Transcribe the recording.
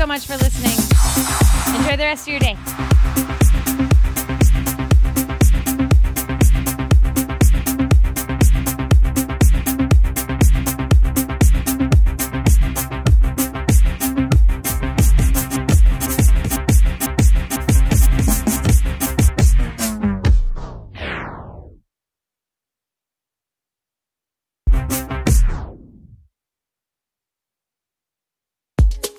so much for listening. Enjoy the rest of your day.